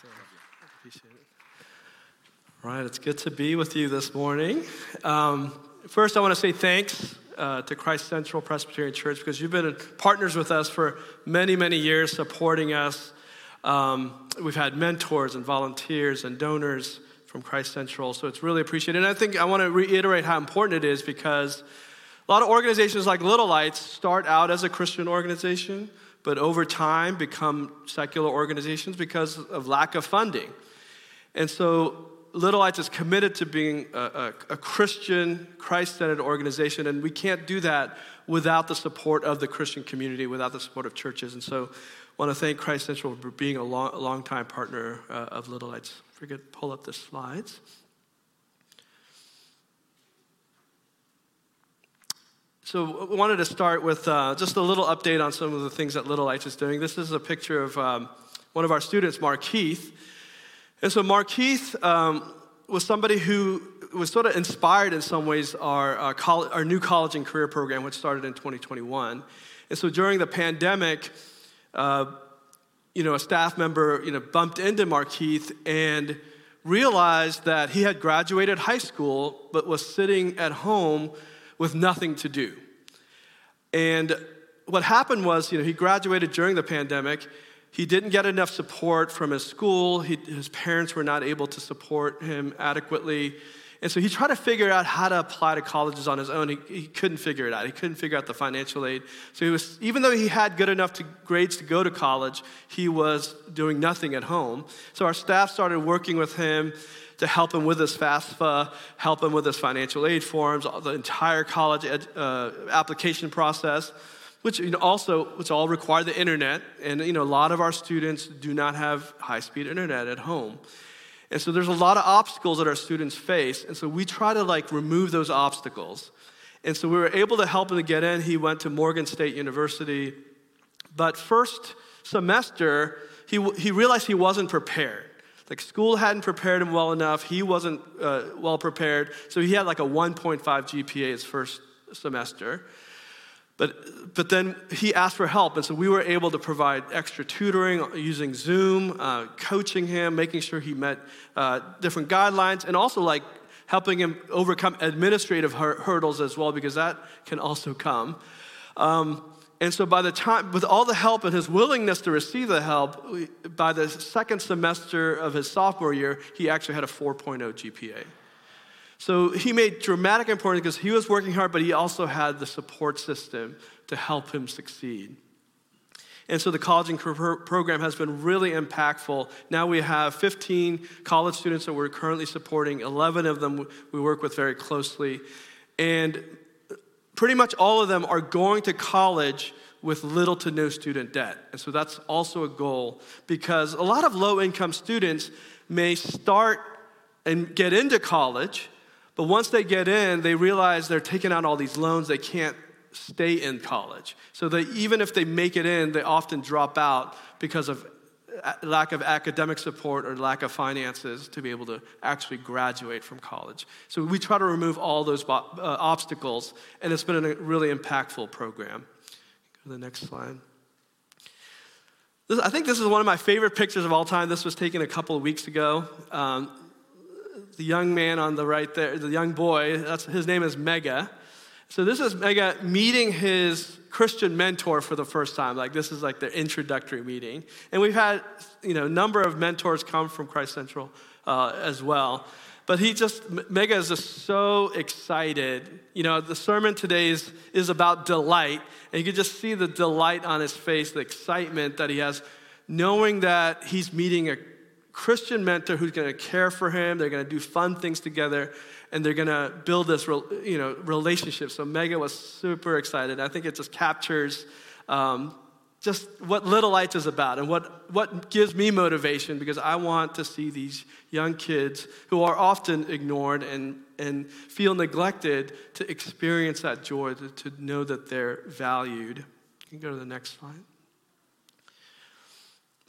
So, appreciate it. All right, it's good to be with you this morning. Um, first, I want to say thanks uh, to Christ Central Presbyterian Church because you've been partners with us for many, many years, supporting us. Um, we've had mentors and volunteers and donors from Christ Central, so it's really appreciated. And I think I want to reiterate how important it is because a lot of organizations like Little Lights start out as a Christian organization, but over time become secular organizations because of lack of funding. And so Little Lights is committed to being a, a, a Christian, Christ centered organization, and we can't do that without the support of the Christian community, without the support of churches. And so I want to thank Christ Central for being a long, long time partner uh, of Little Lights. Forget, pull up the slides. So we wanted to start with uh, just a little update on some of the things that Little Lights is doing. This is a picture of um, one of our students, Mark Keith. And so Mark Keith um, was somebody who was sort of inspired in some ways our, our, college, our, new college and career program, which started in 2021. And so during the pandemic, uh, you know, a staff member, you know, bumped into Mark Keith and realized that he had graduated high school but was sitting at home with nothing to do. And what happened was, you know, he graduated during the pandemic he didn't get enough support from his school. He, his parents were not able to support him adequately. And so he tried to figure out how to apply to colleges on his own. He, he couldn't figure it out. He couldn't figure out the financial aid. So he was, even though he had good enough to, grades to go to college, he was doing nothing at home. So our staff started working with him to help him with his FAFSA, help him with his financial aid forms, the entire college ed, uh, application process which you know, also which all require the internet and you know a lot of our students do not have high speed internet at home and so there's a lot of obstacles that our students face and so we try to like remove those obstacles. And so we were able to help him to get in. He went to morgan state university. But first semester he, he realized he wasn't prepared. Like school hadn't prepared him well enough. He wasn't uh, well prepared. So he had like a 1.5 gpa his first semester. But, but then he asked for help, and so we were able to provide extra tutoring using Zoom, uh, coaching him, making sure he met uh, different guidelines, and also like helping him overcome administrative hurdles as well, because that can also come. Um, and so, by the time, with all the help and his willingness to receive the help, by the second semester of his sophomore year, he actually had a 4.0 GPA. So he made dramatic importance because he was working hard, but he also had the support system to help him succeed. And so the college and career program has been really impactful. Now we have 15 college students that we're currently supporting. 11 of them we work with very closely. And pretty much all of them are going to college with little to no student debt. And so that's also a goal because a lot of low income students may start and get into college but once they get in, they realize they're taking out all these loans, they can't stay in college. So they, even if they make it in, they often drop out because of lack of academic support or lack of finances to be able to actually graduate from college. So we try to remove all those uh, obstacles, and it's been a really impactful program. Go to the next slide. I think this is one of my favorite pictures of all time. This was taken a couple of weeks ago. Um, the young man on the right there, the young boy, that's, his name is Mega. So this is Mega meeting his Christian mentor for the first time. Like this is like the introductory meeting. And we've had, you know, a number of mentors come from Christ Central uh, as well. But he just, Mega is just so excited. You know, the sermon today is, is about delight. And you can just see the delight on his face, the excitement that he has, knowing that he's meeting a Christian mentor who's going to care for him. They're going to do fun things together, and they're going to build this, you know, relationship. So Mega was super excited. I think it just captures um, just what Little Lights is about and what, what gives me motivation because I want to see these young kids who are often ignored and, and feel neglected to experience that joy, to, to know that they're valued. You can go to the next slide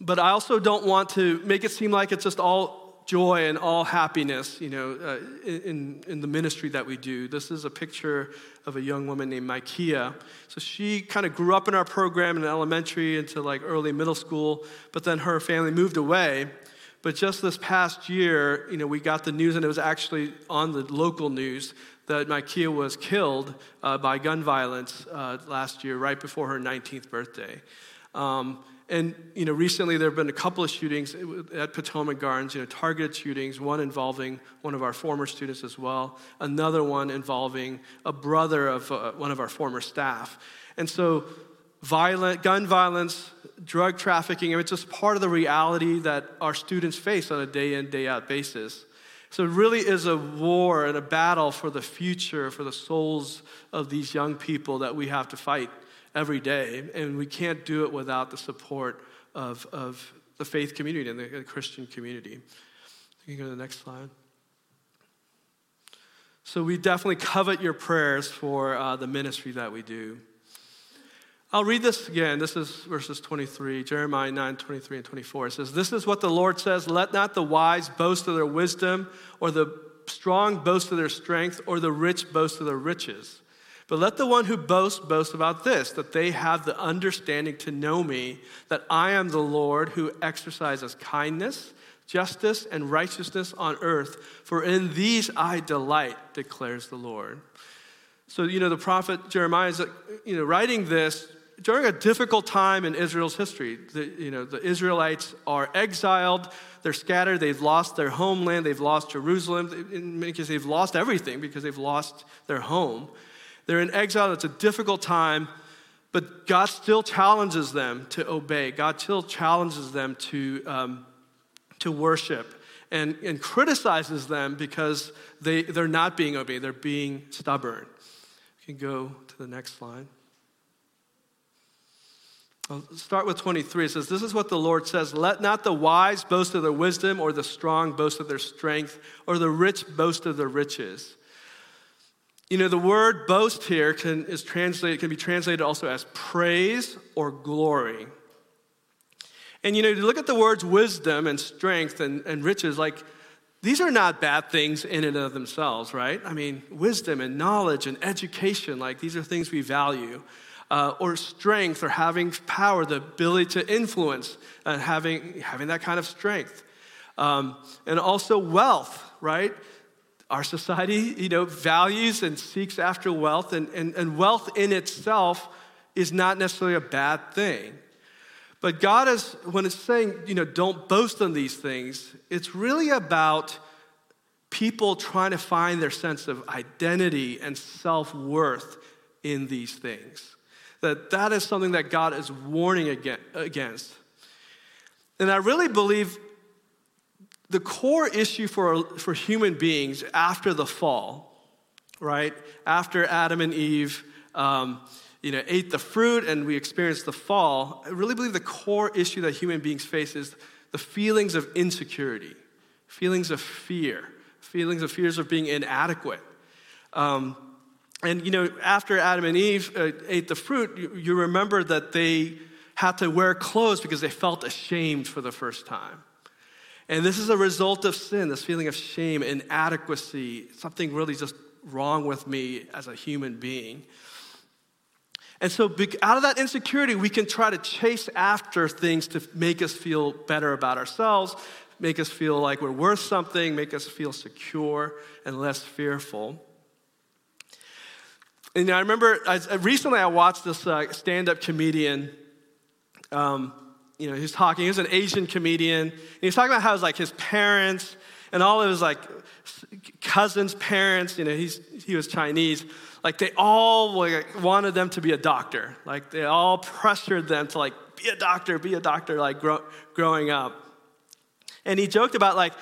but I also don't want to make it seem like it's just all joy and all happiness, you know, uh, in, in the ministry that we do. This is a picture of a young woman named Micaiah. So she kind of grew up in our program in elementary into like early middle school, but then her family moved away. But just this past year, you know, we got the news, and it was actually on the local news that Micaiah was killed uh, by gun violence uh, last year, right before her 19th birthday. Um, and you know, recently there have been a couple of shootings at Potomac Gardens, you know, targeted shootings, one involving one of our former students as well, another one involving a brother of uh, one of our former staff. And so violent, gun violence, drug trafficking, it's just part of the reality that our students face on a day in, day out basis. So it really is a war and a battle for the future, for the souls of these young people that we have to fight every day, and we can't do it without the support of, of the faith community and the, Christian community. You can go to the next slide. So we definitely covet your prayers for uh, the ministry that we do. I'll read this again. This is verses 23, Jeremiah 9, 23 and 24. It says, This is what the Lord says Let not the wise boast of their wisdom, or the strong boast of their strength, or the rich boast of their riches. But let the one who boasts boast about this, that they have the understanding to know me, that I am the Lord who exercises kindness, justice, and righteousness on earth. For in these I delight, declares the Lord. So, you know, the prophet Jeremiah is, you know, writing this during a difficult time in Israel's history. The, you know, the Israelites are exiled, they're scattered, they've lost their homeland, they've lost Jerusalem. In many cases, they've lost everything because they've lost their home. They're in exile, it's a difficult time, but God still challenges them to obey. God still challenges them to, um, to worship and, and criticizes them because they, they're not being obeyed, they're being stubborn. You can go to the next slide. I'll start with 23. It says, This is what the Lord says Let not the wise boast of their wisdom, or the strong boast of their strength, or the rich boast of their riches. You know, the word boast here can, is translated, can be translated also as praise or glory. And you know, you look at the words wisdom and strength and, and riches, like these are not bad things in and of themselves, right? I mean, wisdom and knowledge and education, like these are things we value. Uh, or strength or having power, the ability to influence and having, having that kind of strength. Um, and also wealth, right? Our society, you know, values and seeks after wealth, and, and, and wealth in itself is not necessarily a bad thing. But God is, when it's saying, you know, don't boast on these things, it's really about people trying to find their sense of identity and self worth in these things. That that is something that God is warning against. And I really believe the core issue for, for human beings after the fall, right? After Adam and Eve, um, you know, ate the fruit and we experienced the fall, I really believe the core issue that human beings face is the feelings of insecurity, feelings of fear, feelings of fears of being inadequate. Um, and you know, after Adam and Eve uh, ate the fruit, you, you remember that they had to wear clothes because they felt ashamed for the first time. And this is a result of sin, this feeling of shame, inadequacy, something really just wrong with me as a human being. And so, out of that insecurity, we can try to chase after things to make us feel better about ourselves, make us feel like we're worth something, make us feel secure and less fearful. And I remember recently I watched this uh, stand up comedian. Um, you know, he's talking, he was an Asian comedian. And he's talking about how his, like, his parents and all of his like cousins' parents, you know, he's, he was Chinese, like they all like, wanted them to be a doctor. Like they all pressured them to like be a doctor, be a doctor, like grow, growing up. And he joked about like,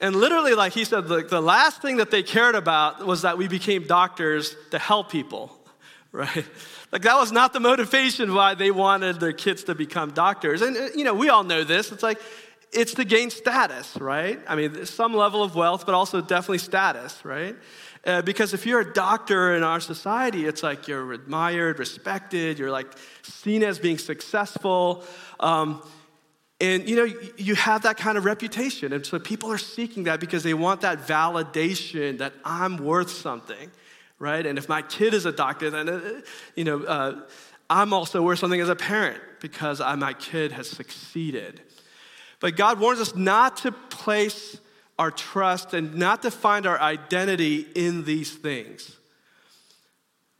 and literally, like he said, the, the last thing that they cared about was that we became doctors to help people, right? Like that was not the motivation why they wanted their kids to become doctors. And, uh, you know, we all know this. It's like, it's to gain status, right? I mean, some level of wealth, but also definitely status, right? Uh, because if you're a doctor in our society, it's like you're admired, respected, you're like seen as being successful. Um, and you know, you have that kind of reputation. And so people are seeking that because they want that validation that I'm worth something right? And if my kid is a doctor, then, uh, you know, uh, I'm also worth something as a parent because I, my kid has succeeded. But God warns us not to place our trust and not to find our identity in these things.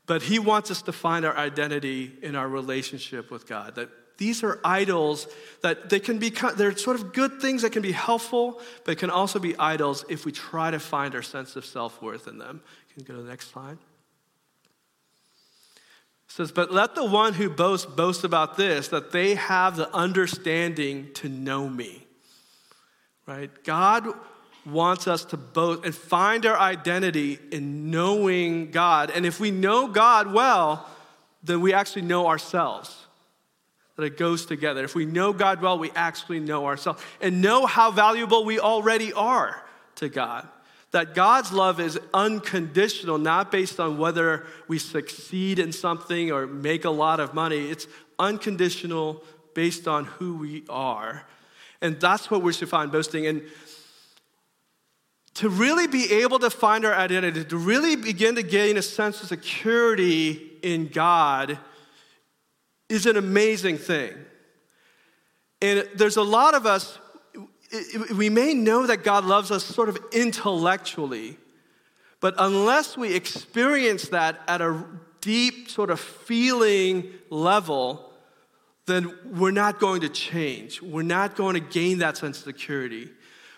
But He wants us to find our identity in our relationship with God. That these are idols that they can be, they're sort of good things that can be helpful, but can also be idols if we try to find our sense of self worth in them. You can go to the next slide. It says, But let the one who boasts boast about this, that they have the understanding to know me. Right? God wants us to boast and find our identity in knowing God. And if we know God well, then we actually know ourselves. That it goes together. If we know God well, we actually know ourselves and know how valuable we already are to God. That God's love is unconditional, not based on whether we succeed in something or make a lot of money. It's unconditional based on who we are. And that's what we should find boasting. And to really be able to find our identity, to really begin to gain a sense of security in God, is an amazing thing. And there's a lot of us, we may know that God loves us sort of intellectually, but unless we experience that at a deep sort of feeling level, then we're not going to change. We're not going to gain that sense of security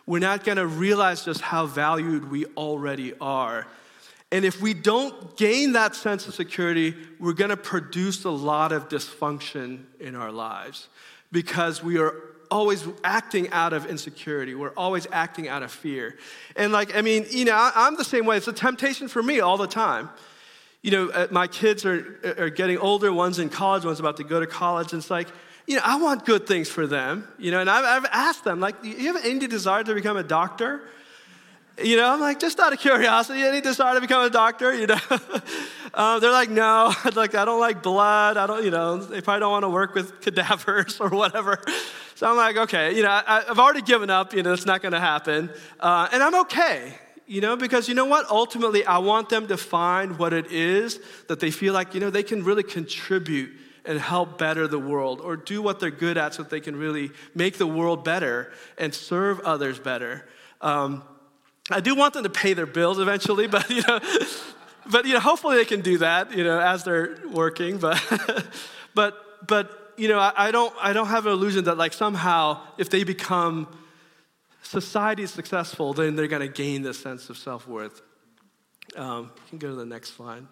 we're not going to realize just how valued we already are. And if we don't gain that sense of security, we're going to produce a lot of dysfunction in our lives because we are always acting out of insecurity. We're always acting out of fear. And, like, I mean, you know, I'm the same way. It's a temptation for me all the time. You know, uh, my kids are, are getting older, one's in college, one's about to go to college, and it's like, you know, I want good things for them, you know, and I've, I've asked them, like, do you have any desire to become a doctor? You know, I'm like, just out of curiosity, any desire to become a doctor? You know, uh, they're like, no, like I don't like blood. I don't, you know, they probably don't want to work with cadavers or whatever. So I'm like, okay, you know, I, have already given up. You know, it's not going to happen, uh, and I'm okay. You know, because you know what? Ultimately, I want them to find what it is that they feel like, you know, they can really contribute and help better the world or do what they're good at so that they can really make the world better and serve others better. Um, I do want them to pay their bills eventually, but you know, but you know, hopefully they can do that, you know, as they're working. But but but you know, I, I don't I don't have an illusion that like somehow if they become society successful, then they're going to gain this sense of self worth. Um, you can go to the next slide.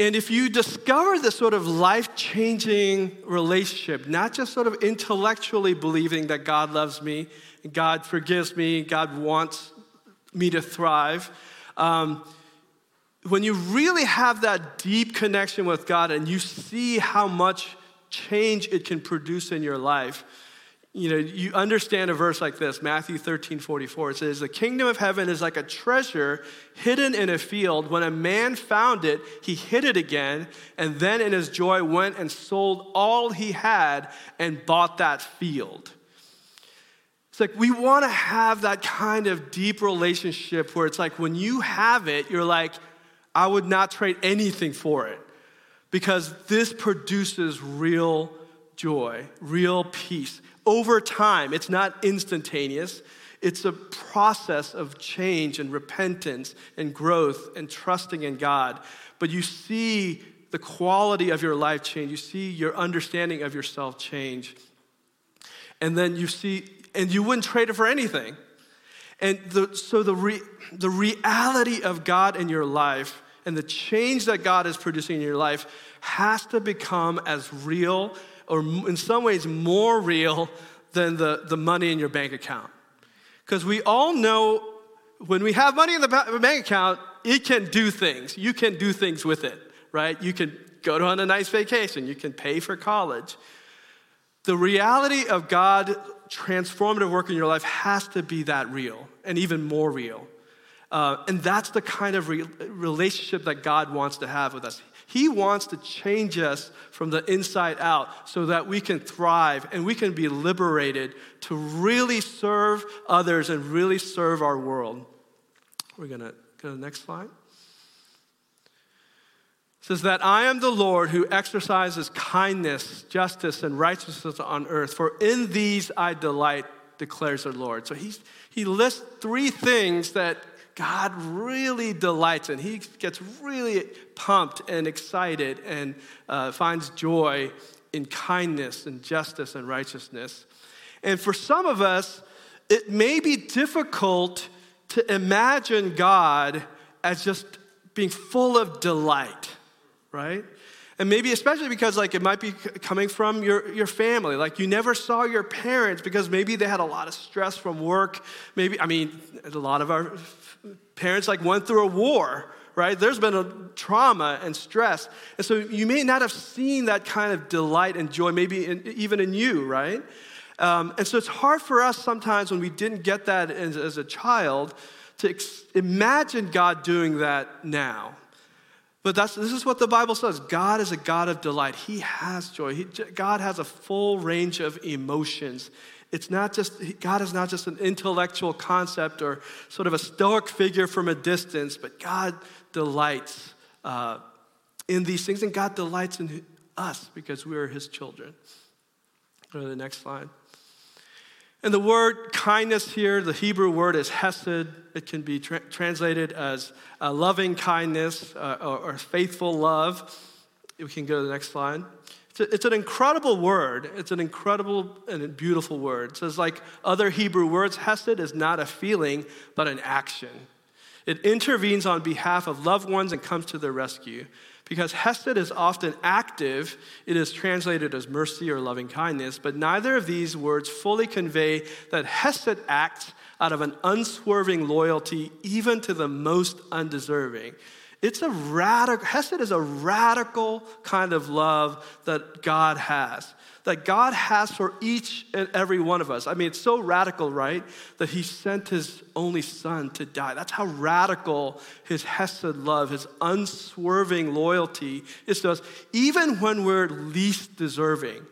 And if you discover this sort of life changing relationship, not just sort of intellectually believing that God loves me, God forgives me, God wants me to thrive, um, when you really have that deep connection with God and you see how much change it can produce in your life, you know, you understand a verse like this, Matthew 13, 44. It says, The kingdom of heaven is like a treasure hidden in a field. When a man found it, he hid it again, and then in his joy went and sold all he had and bought that field. It's like we want to have that kind of deep relationship where it's like when you have it, you're like, I would not trade anything for it because this produces real joy, real peace over time. It's not instantaneous. It's a process of change and repentance and growth and trusting in God. But you see the quality of your life change. You see your understanding of yourself change. And then you see, and you wouldn't trade it for anything. And the, so the, re, the reality of God in your life and the change that God is producing in your life has to become as real or in some ways more real than the, the money in your bank account. Because we all know when we have money in the bank account, it can do things. You can do things with it, right? You can go on a nice vacation, you can pay for college. The reality of God transformative work in your life has to be that real and even more real. Uh, and that's the kind of re- relationship that God wants to have with us. He wants to change us from the inside out so that we can thrive and we can be liberated to really serve others and really serve our world. We're going to go to the next slide. says that I am the Lord who exercises kindness, justice, and righteousness on earth, for in these I delight, declares the Lord. So he's, he lists three things that God really delights in. He gets really pumped and excited and uh, finds joy in kindness and justice and righteousness. And for some of us, it may be difficult to imagine God as just being full of delight, right? And maybe especially because like it might be coming from your, your family. Like you never saw your parents because maybe they had a lot of stress from work. Maybe, I mean, a lot of our parents like went through a war, right? There's been a trauma and stress. And so you may not have seen that kind of delight and joy, maybe in, even in you, right? Um, and so it's hard for us sometimes when we didn't get that as, as a child to ex- imagine God doing that now. But that's, this is what the Bible says God is a God of delight. He has joy. He, God has a full range of emotions. It's not just, God is not just an intellectual concept or sort of a stoic figure from a distance, but God delights uh, in these things, and God delights in us because we are His children. Go to the next slide. And the word kindness here, the Hebrew word is hesed. It can be tra- translated as loving kindness uh, or, or, faithful love. We can go to the next slide. It's, an incredible word. It's an incredible and beautiful word. It says, like other Hebrew words, hesed is not a feeling, but an action. It intervenes on behalf of loved ones and comes to their rescue. Because Hesed is often active, it is translated as mercy or loving kindness, but neither of these words fully convey that Hesed acts out of an unswerving loyalty even to the most undeserving. It's a radical, Hesed is a radical kind of love that God has that God has for each and every one of us. I mean, it's so radical, right? That He sent His only Son to die. That's how radical His Hesed love, His unswerving loyalty is to us, even when we're least deserving.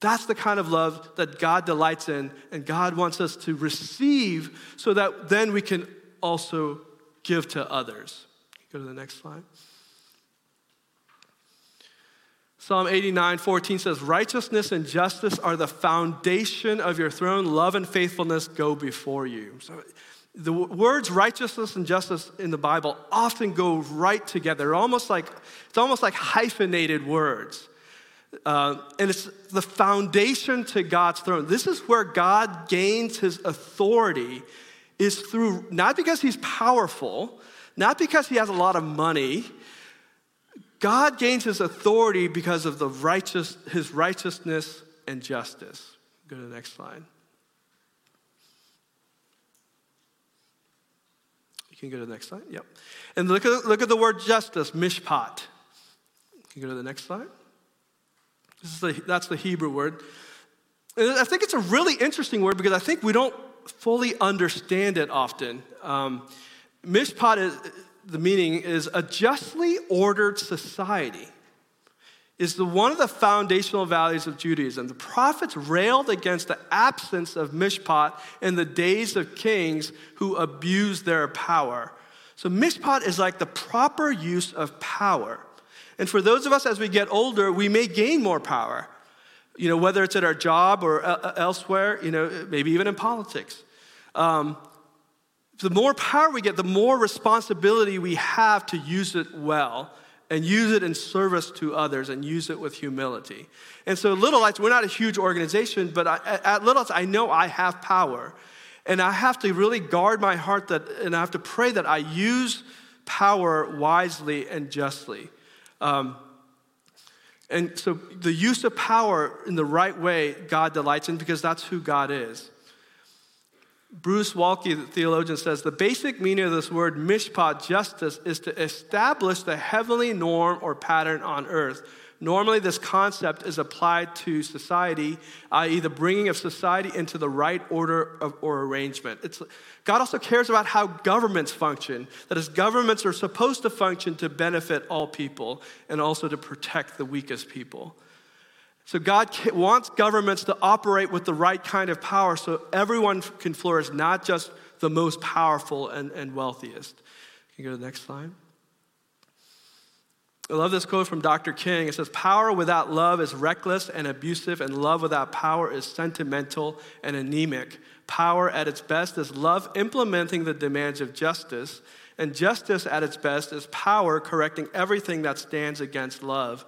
That's the kind of love that God delights in, and God wants us to receive so that then we can also give to others. Go to the next slide. Psalm 89, 14 says, Righteousness and justice are the foundation of your throne. Love and faithfulness go before you. So the words righteousness and justice in the Bible often go right together. Almost like, it's almost like hyphenated words. Uh, and it's the foundation to God's throne. This is where God gains his authority, is through not because he's powerful, not because he has a lot of money, God gains his authority because of the righteous, his righteousness and justice. Go to the next slide. You can go to the next slide. Yep. And look at, look at the word justice, mishpat. You can go to the next slide. This is the, that's the Hebrew word. And I think it's a really interesting word because I think we don't fully understand it often. Um, mishpat is, the meaning is a justly ordered society is the, one of the foundational values of Judaism. The prophets railed against the absence of mishpat in the days of kings who abused their power. So, mishpat is like the proper use of power. And for those of us as we get older, we may gain more power. You know, whether it's at our job or elsewhere, you know, maybe even in politics. Um, the more power we get, the more responsibility we have to use it well and use it in service to others and use it with humility. And so, Little Lights, we're not a huge organization, but I, at Little Lights, I know I have power. And I have to really guard my heart that, and I have to pray that I use power wisely and justly. Um, and so, the use of power in the right way, God delights in because that's who God is. Bruce Waltke, the theologian, says the basic meaning of this word, mishpat, justice, is to establish the heavenly norm or pattern on earth. Normally, this concept is applied to society, uh, i.e., the bringing of society into the right order of, or arrangement. It's, God also cares about how governments function, that is, governments are supposed to function to benefit all people and also to protect the weakest people. So God wants governments to operate with the right kind of power so everyone can flourish, not just the most powerful and, and wealthiest. Can you go to the next slide? I love this quote from Dr. King. It says, Power without love is reckless and abusive, and love without power is sentimental and anemic. Power at its best is love implementing the demands of justice, and justice at its best is power correcting everything that stands against love.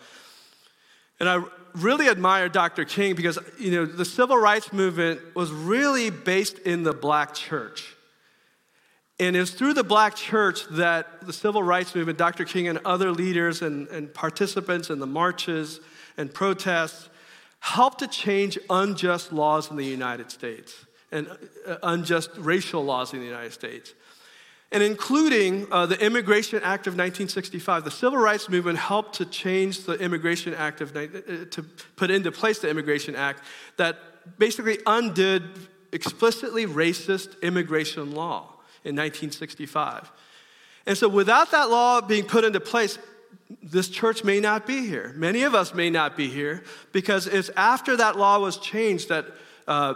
And I really admire Dr. King because, you know, the civil rights movement was really based in the black church. And it's through the black church that the civil rights movement, Dr. King and other leaders and, and participants in the marches and protests helped to change unjust laws in the United States and uh, unjust racial laws in the United States. And including uh, the Immigration Act of 1965, the Civil Rights Movement helped to change the Immigration Act of, uh, to put into place the Immigration Act that basically undid explicitly racist immigration law in 1965. And so, without that law being put into place, this church may not be here. Many of us may not be here because it's after that law was changed that uh,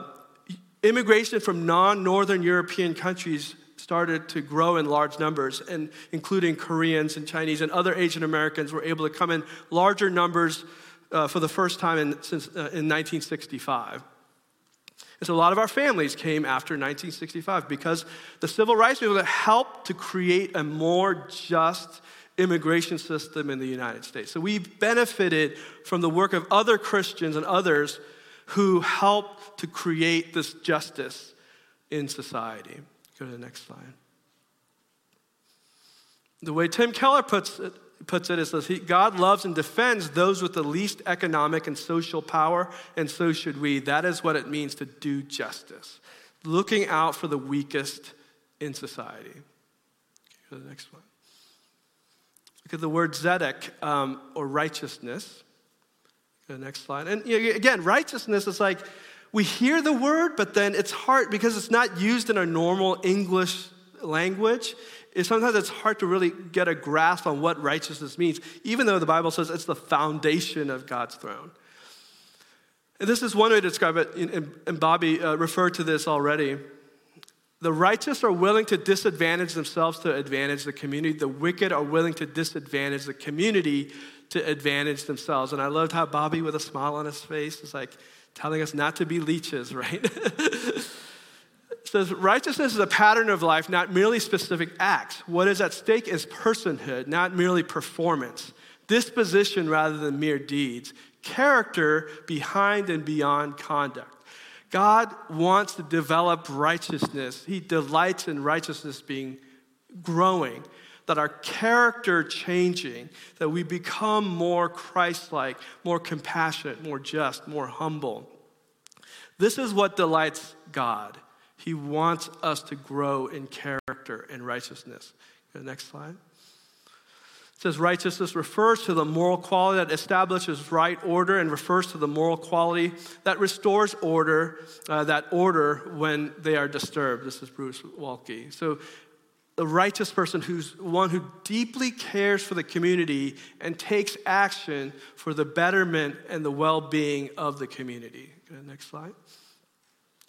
immigration from non Northern European countries started to grow in large numbers, and including Koreans and Chinese and other Asian Americans were able to come in larger numbers uh, for the first time in, since, uh, in 1965. And so a lot of our families came after 1965 because the civil rights movement helped to create a more just immigration system in the United States. So we benefited from the work of other Christians and others who helped to create this justice in society. Go to the next slide. The way Tim Keller puts it, puts it is that God loves and defends those with the least economic and social power, and so should we. That is what it means to do justice, looking out for the weakest in society. Go to the next one. Look at the word zedek um, or righteousness. Go to the next slide. And again, righteousness is like we hear the word, but then it's hard because it's not used in our normal English language sometimes it's hard to really get a grasp on what righteousness means, even though the Bible says it's the foundation of God's throne. And this is one way to describe it, and Bobby uh, referred to this already. The righteous are willing to disadvantage themselves to advantage the community. The wicked are willing to disadvantage the community to advantage themselves. And I loved how Bobby, with a smile on his face, is like telling us not to be leeches, right? says righteousness is a pattern of life, not merely specific acts. What is at stake is personhood, not merely performance, disposition rather than mere deeds, character behind and beyond conduct. God wants to develop righteousness. He delights in righteousness being growing, that our character changing, that we become more Christ like, more compassionate, more just, more humble. This is what delights God. He wants us to grow in character and righteousness. Next slide. It says righteousness refers to the moral quality that establishes right order and refers to the moral quality that restores order, uh, that order when they are disturbed. This is Bruce Waltke. So the righteous person who's one who deeply cares for the community and takes action for the betterment and the well-being of the community. Next slide.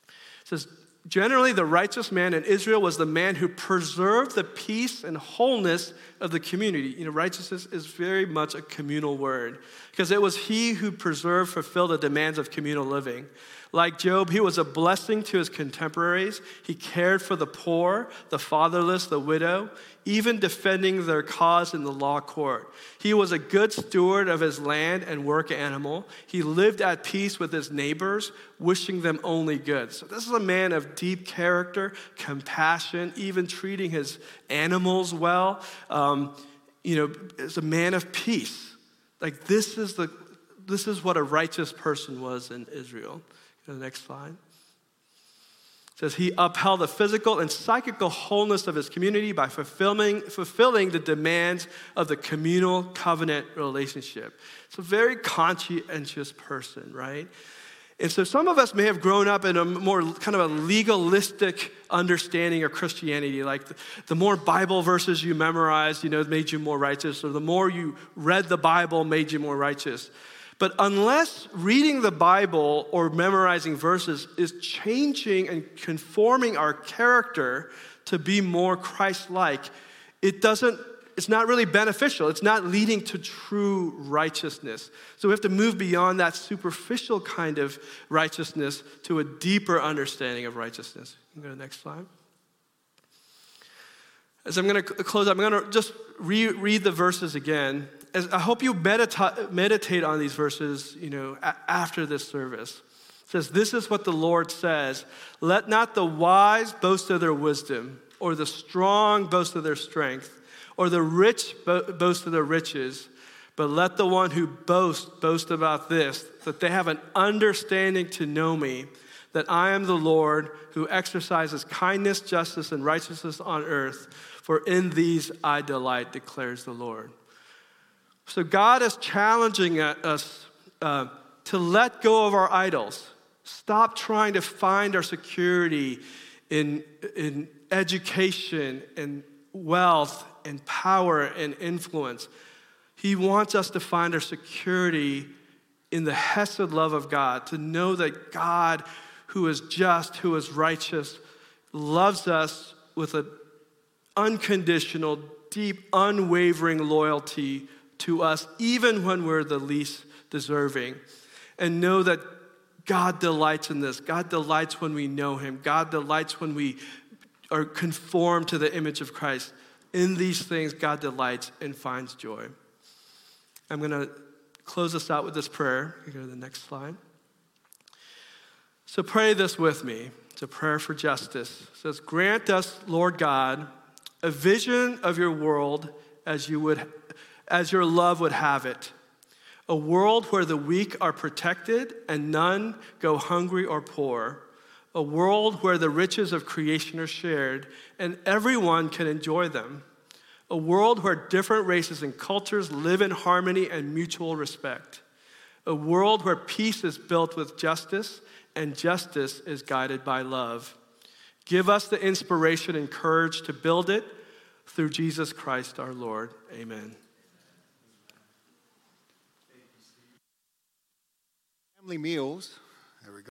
It says Generally, the righteous man in Israel was the man who preserved the peace and wholeness of the community. You know, righteousness is very much a communal word because it was he who preserved, fulfilled the demands of communal living. Like Job, he was a blessing to his contemporaries. He cared for the poor, the fatherless, the widow, even defending their cause in the law court. He was a good steward of his land and work animal. He lived at peace with his neighbors, wishing them only good. So, this is a man of deep character, compassion, even treating his animals well. Um, you know, is a man of peace. Like, this is, the, this is what a righteous person was in Israel. The next slide. It says he upheld the physical and psychical wholeness of his community by fulfilling, fulfilling the demands of the communal covenant relationship. It's a very conscientious person, right? And so some of us may have grown up in a more kind of a legalistic understanding of Christianity. Like the, the, more Bible verses you memorized, you know, made you more righteous, or the more you read the Bible made you more righteous. But unless reading the Bible or memorizing verses is changing and conforming our character to be more Christ like, it doesn't it's not really beneficial. It's not leading to true righteousness. So we have to move beyond that superficial kind of righteousness to a deeper understanding of righteousness. Go to the next slide. As I'm going to close I'm going to just reread the verses again. As I hope you medita- meditate on these verses, you know, a- after this service. It says, "This is what the Lord says: Let not the wise boast of their wisdom, or the strong boast of their strength, or the rich boast of their riches, but let the one who boasts boast about this, that they have an understanding to know me." That I am the Lord who exercises kindness, justice, and righteousness on earth for in these I delight, declares the Lord. So God is challenging us uh, to let go of our idols. Stop trying to find our security in, in education and wealth and power and influence. He wants us to find our security in the Hesed love of God, to know that God, who is just, who is righteous, loves us with an unconditional, deep, unwavering loyalty to us, even when we're the least deserving. And know that God delights in this. God delights when we know Him. God delights when we are conformed to the image of Christ. In these things, God delights and finds joy. I'm going to close us out with this prayer. You go to the next slide. So pray this with me. It's a prayer for justice. It says, Grant us, Lord God, a vision of your world as you would as your love would have it. A world where the weak are protected and none go hungry or poor. A world where the riches of creation are shared and everyone can enjoy them. A world where different races and cultures live in harmony and mutual respect. A world where peace is built with justice and justice is guided by love. Give us the inspiration and courage to build it through Jesus Christ our Lord. Amen. Family meals